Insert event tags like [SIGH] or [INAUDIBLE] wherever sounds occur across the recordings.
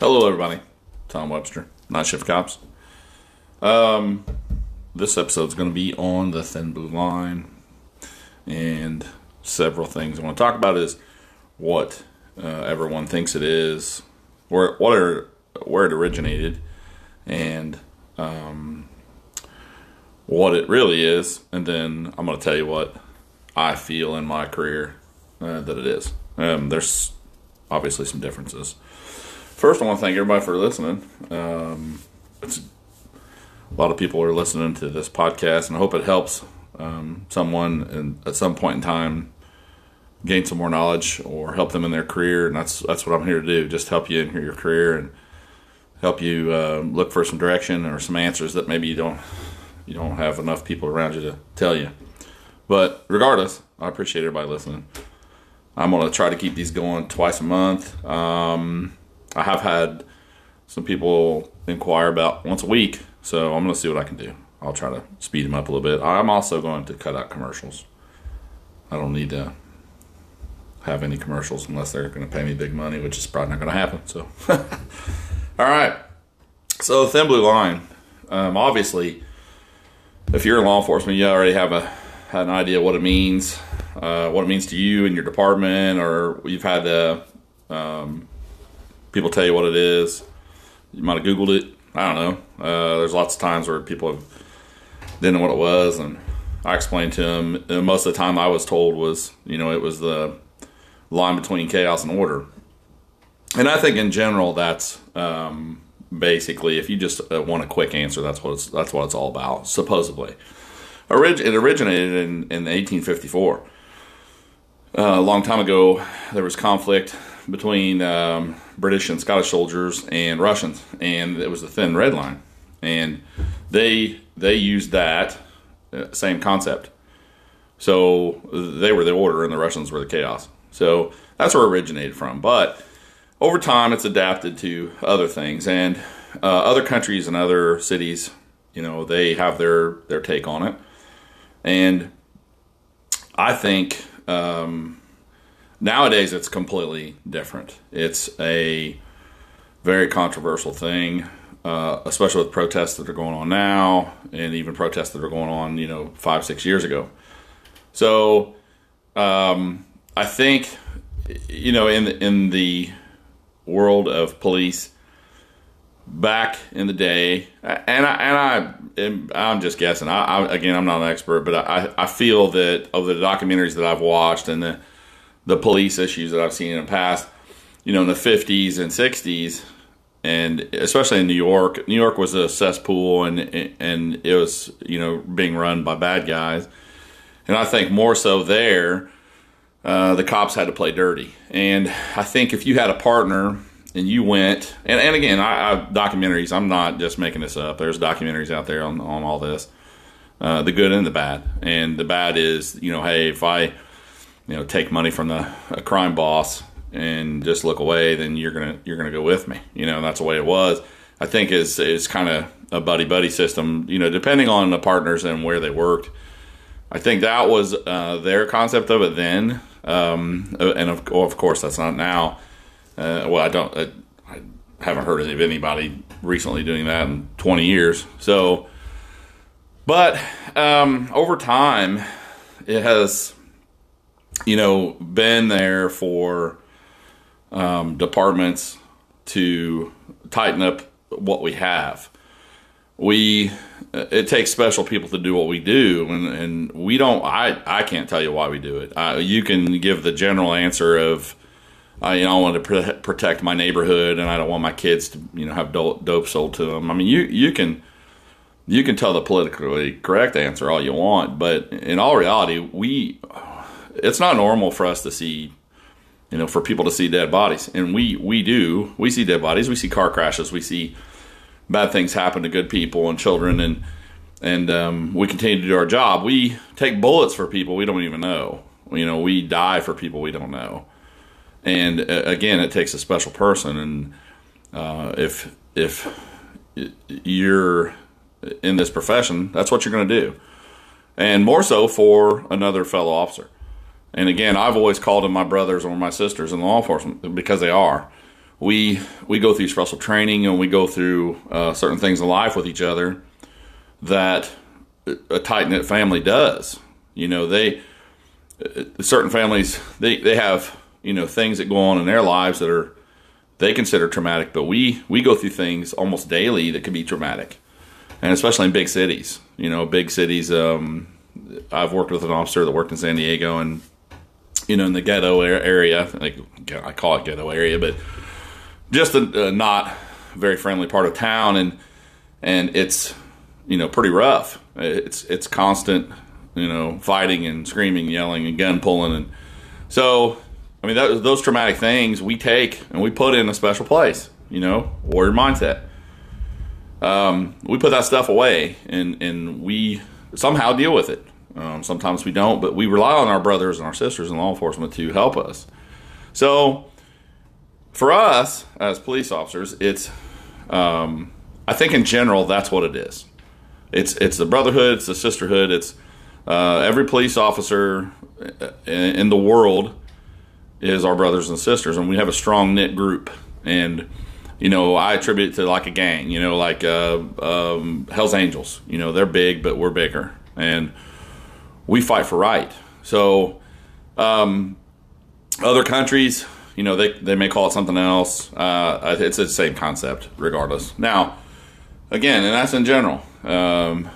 Hello, everybody. Tom Webster, Night Shift Cops. Um, this episode is going to be on the Thin Blue Line, and several things I want to talk about is what uh, everyone thinks it is, where what are, where it originated, and um, what it really is, and then I'm going to tell you what I feel in my career uh, that it is. Um, there's obviously some differences. First, I want to thank everybody for listening. Um, a lot of people are listening to this podcast, and I hope it helps um, someone in, at some point in time gain some more knowledge or help them in their career. And that's that's what I'm here to do, just help you in your career and help you uh, look for some direction or some answers that maybe you don't you don't have enough people around you to tell you. But regardless, I appreciate everybody listening. I'm going to try to keep these going twice a month. Um, I have had some people inquire about once a week, so I'm going to see what I can do. I'll try to speed them up a little bit. I'm also going to cut out commercials. I don't need to have any commercials unless they're going to pay me big money, which is probably not going to happen. So, [LAUGHS] all right. So, Thin Blue Line. Um, obviously, if you're in law enforcement, you already have a had an idea what it means, uh, what it means to you and your department, or you've had uh, um, people tell you what it is. You might have Googled it. I don't know. Uh, there's lots of times where people have didn't know what it was, and I explained to them. And most of the time, I was told was you know it was the line between chaos and order. And I think in general, that's um, basically if you just uh, want a quick answer, that's what it's that's what it's all about. Supposedly, Orig- it originated in, in 1854. Uh, a long time ago, there was conflict between um, British and Scottish soldiers and Russians, and it was the Thin Red Line, and they they used that uh, same concept. So they were the order, and the Russians were the chaos. So that's where it originated from. But over time, it's adapted to other things, and uh, other countries and other cities, you know, they have their their take on it, and I think um, nowadays it's completely different. It's a very controversial thing, uh, especially with protests that are going on now, and even protests that are going on, you know, five six years ago. So um, I think, you know, in the, in the world of police back in the day, and I and I I'm just guessing. I, I again I'm not an expert, but I I feel that of the documentaries that I've watched and the the police issues that I've seen in the past, you know, in the 50s and 60s, and especially in New York, New York was a cesspool, and and it was you know being run by bad guys, and I think more so there. Uh, the cops had to play dirty. And I think if you had a partner and you went, and, and again, I, I documentaries, I'm not just making this up. There's documentaries out there on, on all this, uh, the good and the bad. And the bad is, you know, hey, if I, you know, take money from the a crime boss and just look away, then you're gonna you're gonna go with me. You know, that's the way it was. I think is is kind of a buddy buddy system. You know, depending on the partners and where they worked. I think that was uh, their concept of it then, um, and of, of, course that's not now. Uh, well, I don't, I, I, haven't heard of anybody recently doing that in 20 years. So, but um, over time, it has, you know, been there for um, departments to tighten up what we have. We it takes special people to do what we do and, and we don't I, I can't tell you why we do it uh, you can give the general answer of I, you know I want to pr- protect my neighborhood and I don't want my kids to you know have dope sold to them I mean you you can you can tell the politically correct answer all you want but in all reality we it's not normal for us to see you know for people to see dead bodies and we we do we see dead bodies we see car crashes we see bad things happen to good people and children and and um, we continue to do our job. We take bullets for people we don't even know. You know, we die for people we don't know. And uh, again, it takes a special person. And uh, if if you're in this profession, that's what you're going to do. And more so for another fellow officer. And again, I've always called them my brothers or my sisters in law enforcement because they are. we we go through special training and we go through uh, certain things in life with each other that a tight knit family does. You know, they uh, certain families they they have you know things that go on in their lives that are they consider traumatic, but we we go through things almost daily that can be traumatic, and especially in big cities. You know, big cities. Um, I've worked with an officer that worked in San Diego, and you know, in the ghetto area, like I call it ghetto area, but just a, a not very friendly part of town, and and it's you know pretty rough. It's it's constant, you know, fighting and screaming, yelling, and gun pulling, and so I mean that, those traumatic things we take and we put in a special place. You know, warrior mindset. Um, we put that stuff away, and and we somehow deal with it. Um, sometimes we don't, but we rely on our brothers and our sisters in law enforcement to help us. So for us as police officers, it's um, I think in general that's what it is. It's it's the brotherhood, it's the sisterhood, it's uh, every police officer in the world is our brothers and sisters, and we have a strong knit group. And you know, I attribute it to like a gang. You know, like uh, um, Hell's Angels. You know, they're big, but we're bigger, and we fight for right. So, um, other countries, you know, they, they may call it something else. Uh, it's the same concept, regardless. Now, again, and that's in general. Um,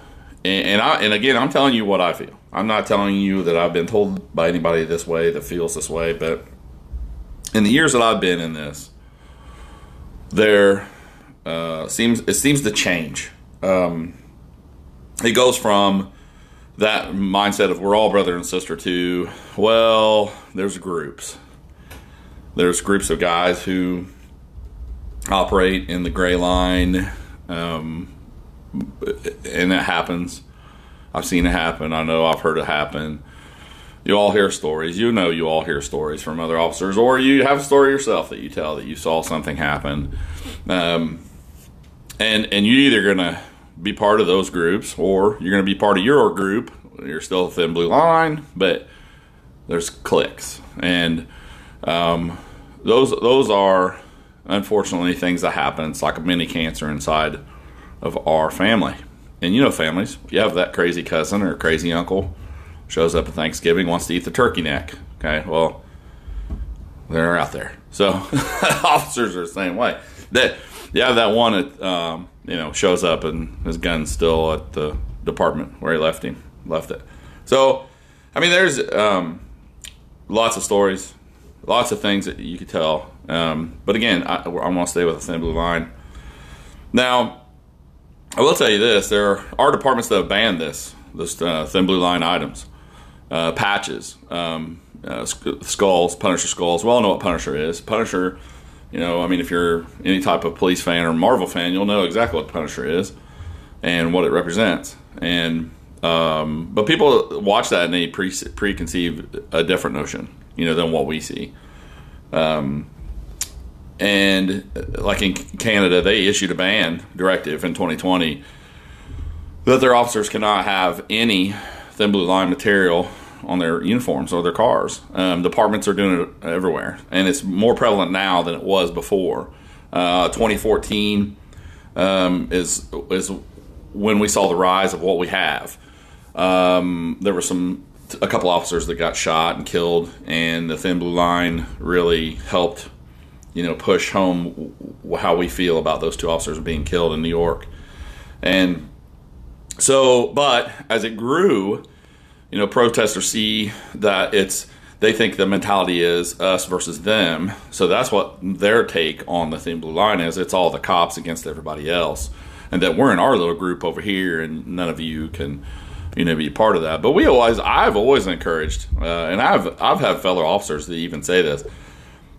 and, and, I and again, I'm telling you what I feel. I'm not telling you that I've been told by anybody this way that feels this way, but in the years that I've been in this, there uh, seems it seems to change. Um, it goes from that mindset of we're all brother and sister to well, there's groups there's groups of guys who operate in the gray line, um, and it happens. I've seen it happen. I know I've heard it happen. You all hear stories. You know, you all hear stories from other officers, or you have a story yourself that you tell that you saw something happen. Um, and and you're either gonna be part of those groups, or you're gonna be part of your group. You're still a thin blue line, but there's clicks and um, those those are unfortunately things that happen. It's like a mini cancer inside of our family. And you know families, you have that crazy cousin or crazy uncle shows up at Thanksgiving, wants to eat the turkey neck. Okay, well, they're out there. So [LAUGHS] officers are the same way. That you have that one that um, you know shows up and his gun's still at the department where he left him left it. So I mean, there's um, lots of stories lots of things that you could tell. Um, but again, I, want to stay with a thin blue line. Now, I will tell you this: there are departments that have banned this, this uh, thin blue line items, uh, patches, um, uh, skulls, Punisher skulls. We all know what Punisher is. Punisher, you know, I mean, if you're any type of police fan or Marvel fan, you'll know exactly what Punisher is and what it represents. And um, but people watch that and they pre- preconceive a different notion you know, than what we see. Um, and like in Canada, they issued a ban directive in 2020 that their officers cannot have any thin blue line material on their uniforms or their cars. Um, departments are doing it everywhere, and it's more prevalent now than it was before. Uh, 2014 um, is is when we saw the rise of what we have. Um, there were some a couple officers that got shot and killed, and the Thin Blue Line really helped, you know, push home how we feel about those two officers being killed in New York. And so, but as it grew, you know, protesters see that it's they think the mentality is us versus them. So that's what their take on the Thin Blue Line is. It's all the cops against everybody else, and that we're in our little group over here, and none of you can you know be part of that. But we always, I've always encouraged, uh, and I've I've had fellow officers that even say this.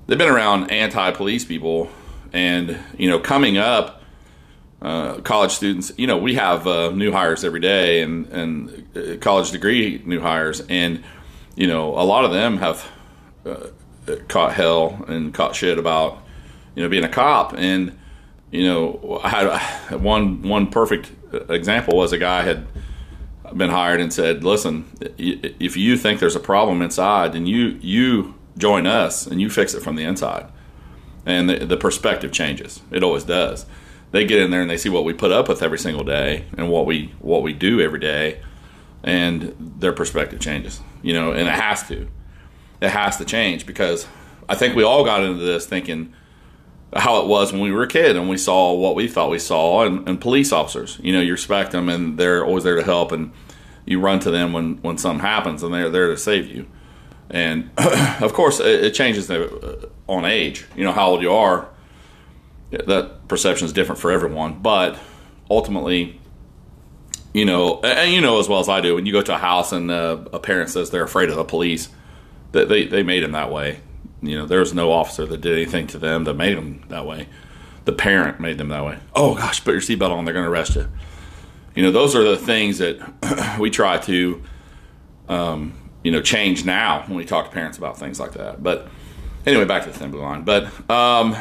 They've been around anti-police people, and you know, coming up, uh, college students. You know, we have uh, new hires every day, and and uh, college degree new hires, and you know, a lot of them have uh, caught hell and caught shit about you know being a cop, and you know, I had [SIGHS] one one perfect example was a guy had been hired and said, "Listen, if you think there's a problem inside, then you you join us and you fix it from the inside." and the, the perspective changes. It always does. They get in there and they see what we put up with every single day and what we what we do every day, and their perspective changes. You know, and it has to. It has to change because I think we all got into this thinking how it was when we were a kid and we saw what we thought we saw and, and, police officers you know you respect them and they're always there to help and you run to them when when something happens and they're there to save you and [CLEARS THROAT] of course it, changes uh, on age you know how old you are that perception is different for everyone but ultimately you know and you know as well as i do when you go to a house and uh, a parent says they're afraid of the police that they, they made them that way you know, there was no officer that did anything to them that made them that way. The parent made them that way. Oh gosh, put your seatbelt on; they're going to arrest you. You know, those are the things that [CLEARS THROAT] we try to, um, you know, change now when we talk to parents about things like that. But anyway, back to the thin blue line. But um,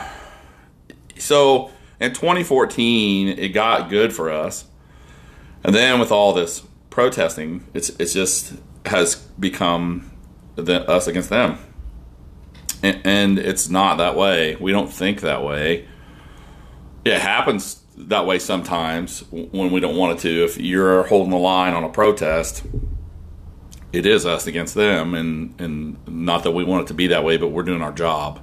so in 2014, it got good for us, and then with all this protesting, it's it's just has become the, us against them and it's not that way. We don't think that way. It happens that way sometimes when we don't want it to. If you're holding the line on a protest, it is us against them, and and not that we want it to be that way, but we're doing our job,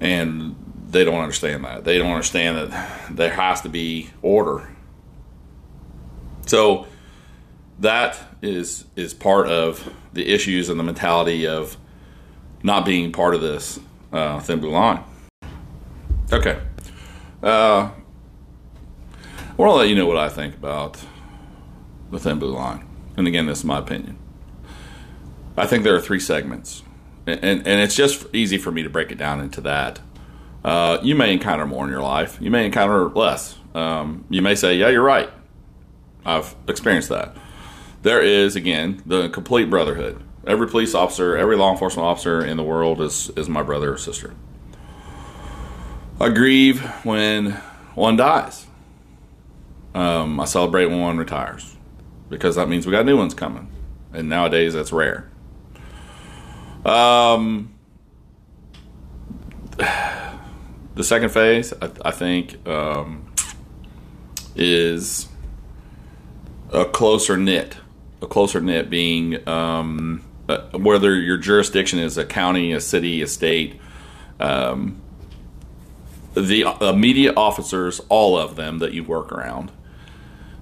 and they don't understand that. They don't understand that there has to be order. So that is is part of the issues and the mentality of not being part of this uh, thin blue line. Okay. Uh, I want to let you know what I think about the thin blue line. And again, this is my opinion. I think there are three segments, and, and, and it's just easy for me to break it down into that. Uh, you may encounter more in your life, you may encounter less. Um, you may say, Yeah, you're right. I've experienced that. There is, again, the complete brotherhood. Every police officer, every law enforcement officer in the world is, is my brother or sister. I grieve when one dies. Um, I celebrate when one retires because that means we got new ones coming. And nowadays that's rare. Um, the second phase, I, I think, um, is a closer knit. A closer knit being um, uh, whether your jurisdiction is a county, a city, a state, um, the immediate officers, all of them that you work around.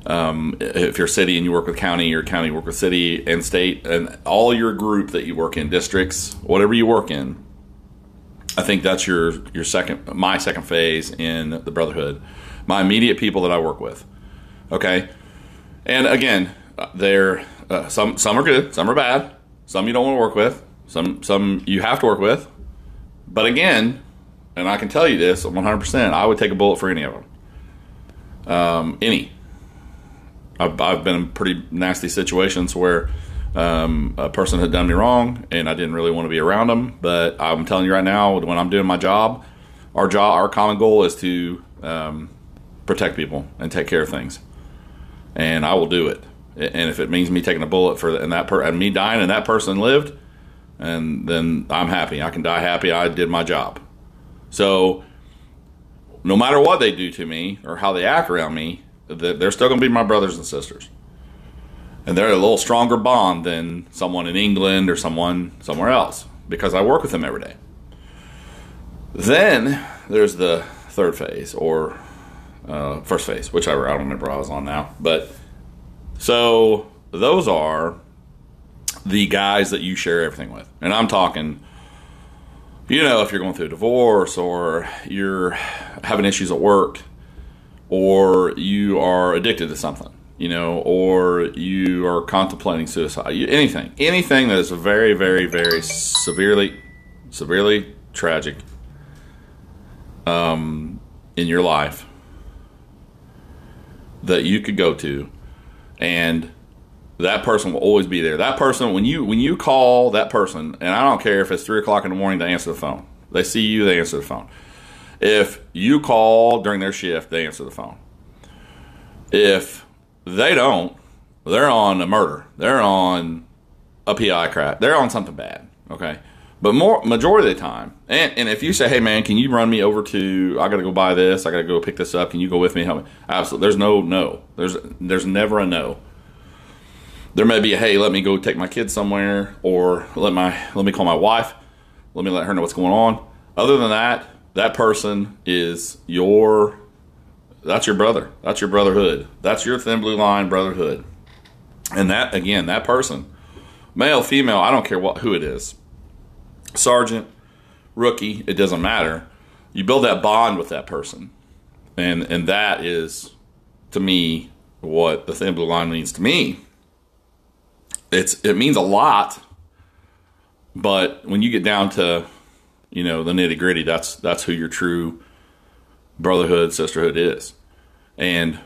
Um, if you're city and you work with county, or county work with city and state, and all your group that you work in, districts, whatever you work in, I think that's your your second, my second phase in the brotherhood. My immediate people that I work with. Okay, and again, they're uh, some some are good, some are bad. Some you don't want to work with. Some some you have to work with. But again, and I can tell you this 100%, I would take a bullet for any of them. Um, any. I've, I've been in pretty nasty situations where um, a person had done me wrong and I didn't really want to be around them. But I'm telling you right now, when I'm doing my job, our job, our common goal is to um, protect people and take care of things. And I will do it and if it means me taking a bullet for and that per, and me dying and that person lived, and then I'm happy. I can die happy. I did my job. So no matter what they do to me or how they act around me, they're still going to be my brothers and sisters. And they're a little stronger bond than someone in England or someone somewhere else because I work with them every day. Then there's the third phase or uh, first phase, whichever I don't remember I was on now, but so those are the guys that you share everything with. And I'm talking, you know, if you're going through a divorce or you're having issues at work or you are addicted to something, you know, or you are contemplating suicide, anything, anything that is very, very, very severely, severely tragic um, in your life that you could go to and that person will always be there. That person, when you when you call that person, and I don't care if it's three o'clock in the morning, they answer the phone. They see you, they answer the phone. If you call during their shift, they answer the phone. If they don't, they're on a murder. They're on a PI crack. They're on something bad. Okay, But more majority of the time, and, and if you say, "Hey man, can you run me over to? I got to go buy this. I got to go pick this up. Can you go with me?" Help me. Absolutely. There's no no. There's there's never a no. There may be a hey, let me go take my kids somewhere, or let my let me call my wife, let me let her know what's going on. Other than that, that person is your that's your brother. That's your brotherhood. That's your thin blue line brotherhood. And that again, that person, male, female, I don't care what who it is sergeant, rookie, it doesn't matter. You build that bond with that person. And and that is to me what the thin blue line means to me. It's it means a lot, but when you get down to, you know, the nitty gritty, that's that's who your true brotherhood, sisterhood is. And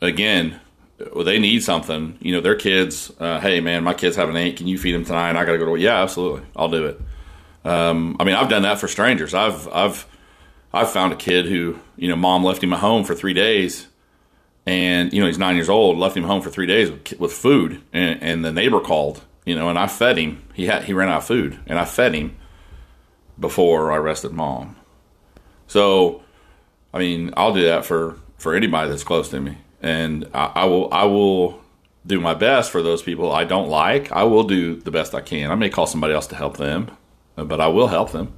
again, they need something. You know, their kids. Uh, hey, man, my kids have an eight. Can you feed them tonight? I got to go to. Yeah, absolutely. I'll do it. Um, I mean, I've done that for strangers. I've I've I've found a kid who you know mom left him at home for three days, and you know he's nine years old. Left him home for three days with, with food, and, and the neighbor called. You know, and I fed him. He had he ran out of food, and I fed him before I arrested mom. So, I mean, I'll do that for for anybody that's close to me, and I, I will I will do my best for those people I don't like. I will do the best I can. I may call somebody else to help them but I will help them.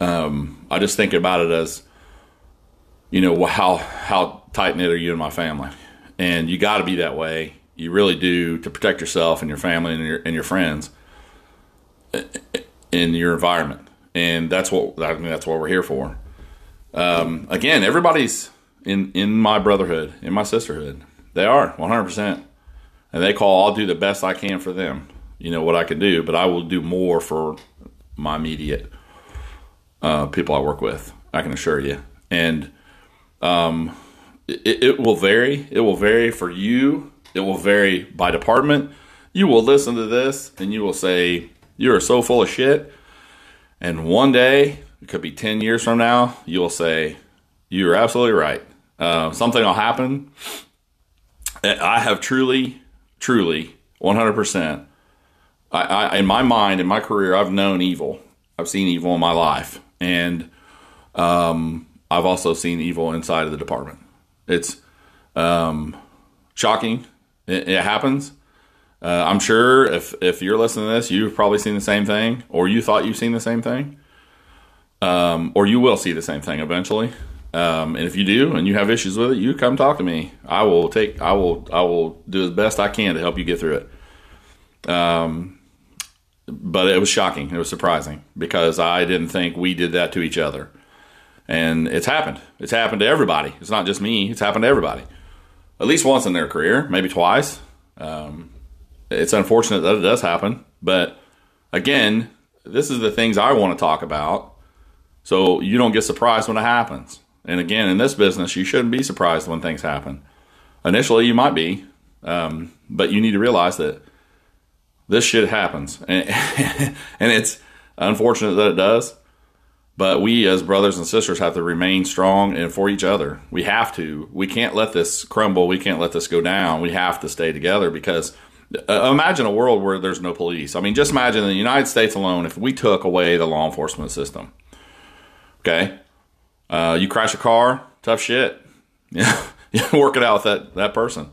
Um, I just think about it as, you know, how how tight knit are you and my family, and you got to be that way. You really do to protect yourself and your family and your and your friends in your environment, and that's what I mean. That's what we're here for. Um, again, everybody's in in my brotherhood, in my sisterhood. They are 100, percent and they call. I'll do the best I can for them you know what I can do, but I will do more for my immediate uh, people I work with. I can assure you, and um, it, it will vary. It will vary for you. It will vary by department. You will listen to this and you will say, "You are so full of shit." And one day, it could be ten years from now, you will say, "You are absolutely right." Uh, something will happen. I have truly, truly, one hundred percent I, I, in my mind, in my career, I've known evil. I've seen evil in my life, and um, I've also seen evil inside of the department. It's um, shocking. It, it happens. Uh, I'm sure if if you're listening to this, you've probably seen the same thing, or you thought you've seen the same thing, um, or you will see the same thing eventually. Um, and if you do, and you have issues with it, you come talk to me. I will take. I will. I will do as best I can to help you get through it. Um, but it was shocking. It was surprising because I didn't think we did that to each other. And it's happened. It's happened to everybody. It's not just me. It's happened to everybody. At least once in their career, maybe twice. Um, it's unfortunate that it does happen. But again, this is the things I want to talk about. So you don't get surprised when it happens. And again, in this business, you shouldn't be surprised when things happen. Initially, you might be, um, but you need to realize that this shit happens, [LAUGHS] and, and it's unfortunate that it does. But we, as brothers and sisters, have to remain strong and for each other. We have to. We can't let this crumble. We can't let this go down. We have to stay together because uh, imagine a world where there's no police. I mean, just imagine in the United States alone, if we took away the law enforcement system. Okay, uh, you crash a car, tough shit. [LAUGHS] Yeah, [LAUGHS] work it out with that that person.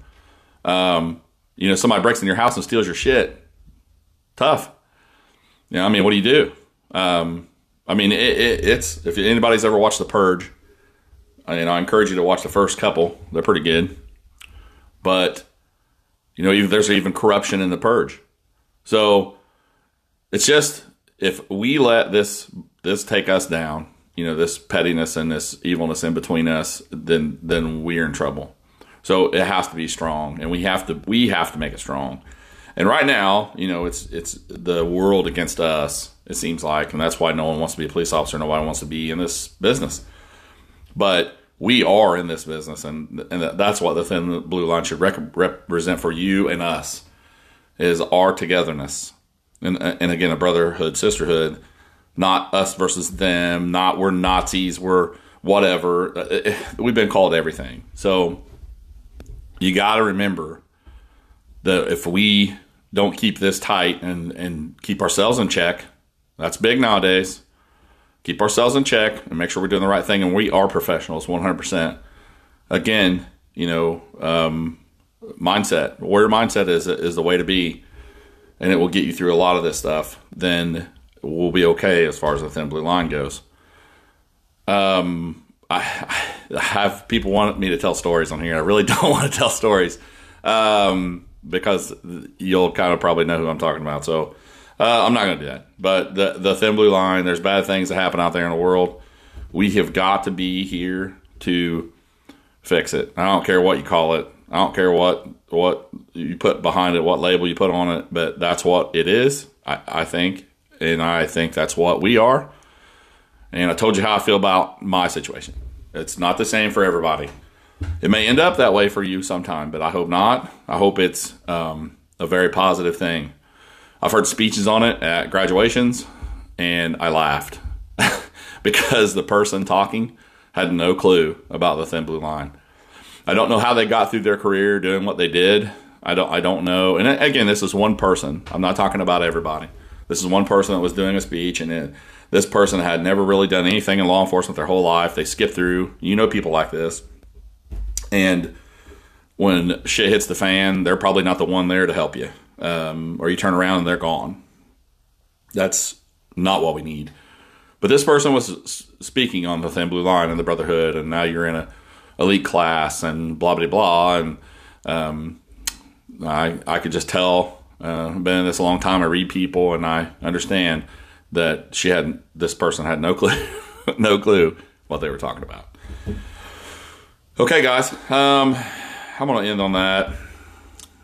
Um, you know, somebody breaks in your house and steals your shit tough. Yeah, I mean, what do you do? Um, I mean, it, it, it's if anybody's ever watched The Purge, I, I encourage you to watch the first couple. They're pretty good, but you know, even, there's even corruption in The Purge. So it's just if we let this this take us down, you know, this pettiness and this evilness in between us, then then we're in trouble. So it has to be strong, and we have to we have to make it strong. And right now, you know, it's it's the world against us. It seems like, and that's why no one wants to be a police officer. Nobody wants to be in this business. But we are in this business, and and that's what the thin blue line should rec- represent for you and us is our togetherness, and and again a brotherhood, sisterhood, not us versus them, not we're Nazis, we're whatever. Uh, we've been called everything. So you got to remember that if we don't keep this tight and and keep ourselves in check, That's big nowadays. Keep ourselves in check and make sure we're doing the right thing. And we are professionals, 100%. Again, you know, um, mindset, warrior mindset is, is the way to be. And it will get you through a lot of this stuff. Then we'll be okay as far as the thin blue line goes. Um, I, I have people want me to tell stories on here. I really [LAUGHS] don't want to tell stories um, because you'll kind of probably know who I'm talking about. So uh, I'm not going to do that. But the the thin blue line, there's bad things that happen out there in the world. We have got to be here to fix it. I don't care what you call it. I don't care what what you put behind it, what label you put on it, but that's what it is. I, I think, and I think that's what we are. And I told you how I feel about my situation. It's not the same for everybody. It may end up that way for you sometime, but I hope not. I hope it's um, a very positive thing. I've heard speeches on it at graduations, and I laughed [LAUGHS] because the person talking had no clue about the thin blue line. I don't know how they got through their career doing what they did. I don't. I don't know. And again, this is one person. I'm not talking about everybody. This is one person that was doing a speech, and this person had never really done anything in law enforcement their whole life. They skip through. You know people like this, and when shit hits the fan, they're probably not the one there to help you. Um, or you turn around and they're gone. That's not what we need. But this person was speaking on the thin blue line and the brotherhood, and now you're in a elite class and blah blah blah. And um, I I could just tell. Uh, been in this a long time. I read people, and I understand that she had this person had no clue, [LAUGHS] no clue what they were talking about. Okay, guys, um, I'm going to end on that.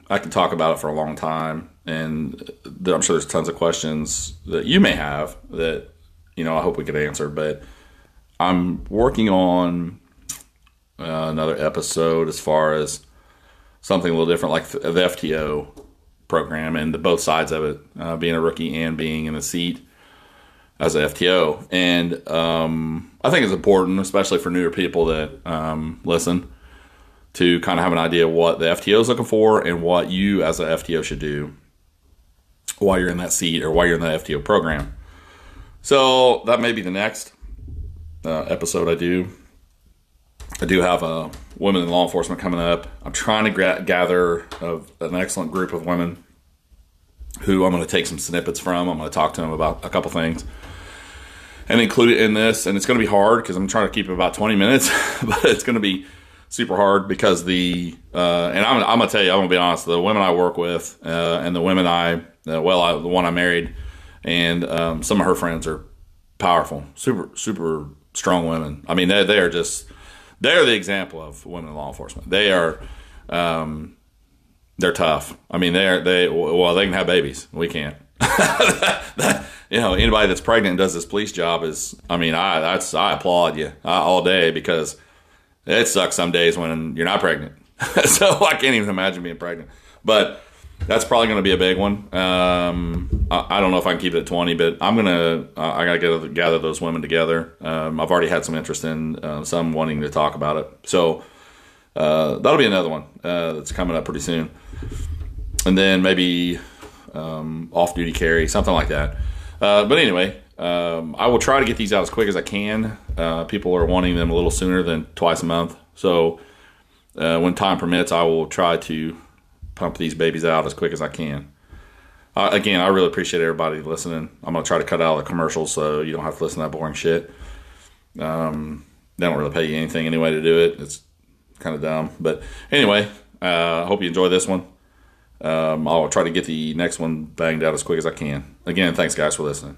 I can talk about it for a long time, and I'm sure there's tons of questions that you may have that you know I hope we could answer. But I'm working on uh, another episode as far as something a little different, like the FTO program and the both sides of it, uh, being a rookie and being in the seat as a FTO. And um, I think it's important, especially for newer people that um, listen, to kind of have an idea what the FTO is looking for and what you as a FTO should do while you're in that seat or while you're in the FTO program. So that may be the next uh, episode I do. I do have a women in law enforcement coming up. I'm trying to gra- gather a, an excellent group of women who I'm going to take some snippets from. I'm going to talk to them about a couple things and include it in this. And it's going to be hard because I'm trying to keep it about 20 minutes, [LAUGHS] but it's going to be super hard because the uh, and I'm, I'm, gonna tell you, I'm gonna be honest. The women I work with uh, and the women I uh, well, I, the one I married and um, some of her friends are powerful, super super strong women. I mean, they they are just they're the example of women in law enforcement. They are. Um, they're tough. I mean, they're they well, they can have babies. We can't. [LAUGHS] you know, anybody that's pregnant and does this police job is. I mean, I that's I applaud you all day because it sucks some days when you're not pregnant. [LAUGHS] so I can't even imagine being pregnant. But that's probably going to be a big one. Um, I, I, don't know if I can keep it at 20, but I'm going to, uh, I got to get, gather those women together. Um, I've already had some interest in uh, some wanting to talk about it. So uh, that'll be another one uh, that's coming up pretty soon. And then maybe um, off duty carry, something like that. Uh, but anyway, um, I will try to get these out as quick as I can. Uh, people are wanting them a little sooner than twice a month. So when time permits, I will try to pump these babies out as quick as I can. Uh, again, I really appreciate everybody listening. I'm to try to cut out the commercials so you don't have to listen to that boring shit. Um, they don't really pay you anything anyway to do it. It's kind of dumb. But anyway, uh, I hope you enjoy this one. Um, I'll try to get the next one banged out as quick as I can. Again, thanks guys for listening.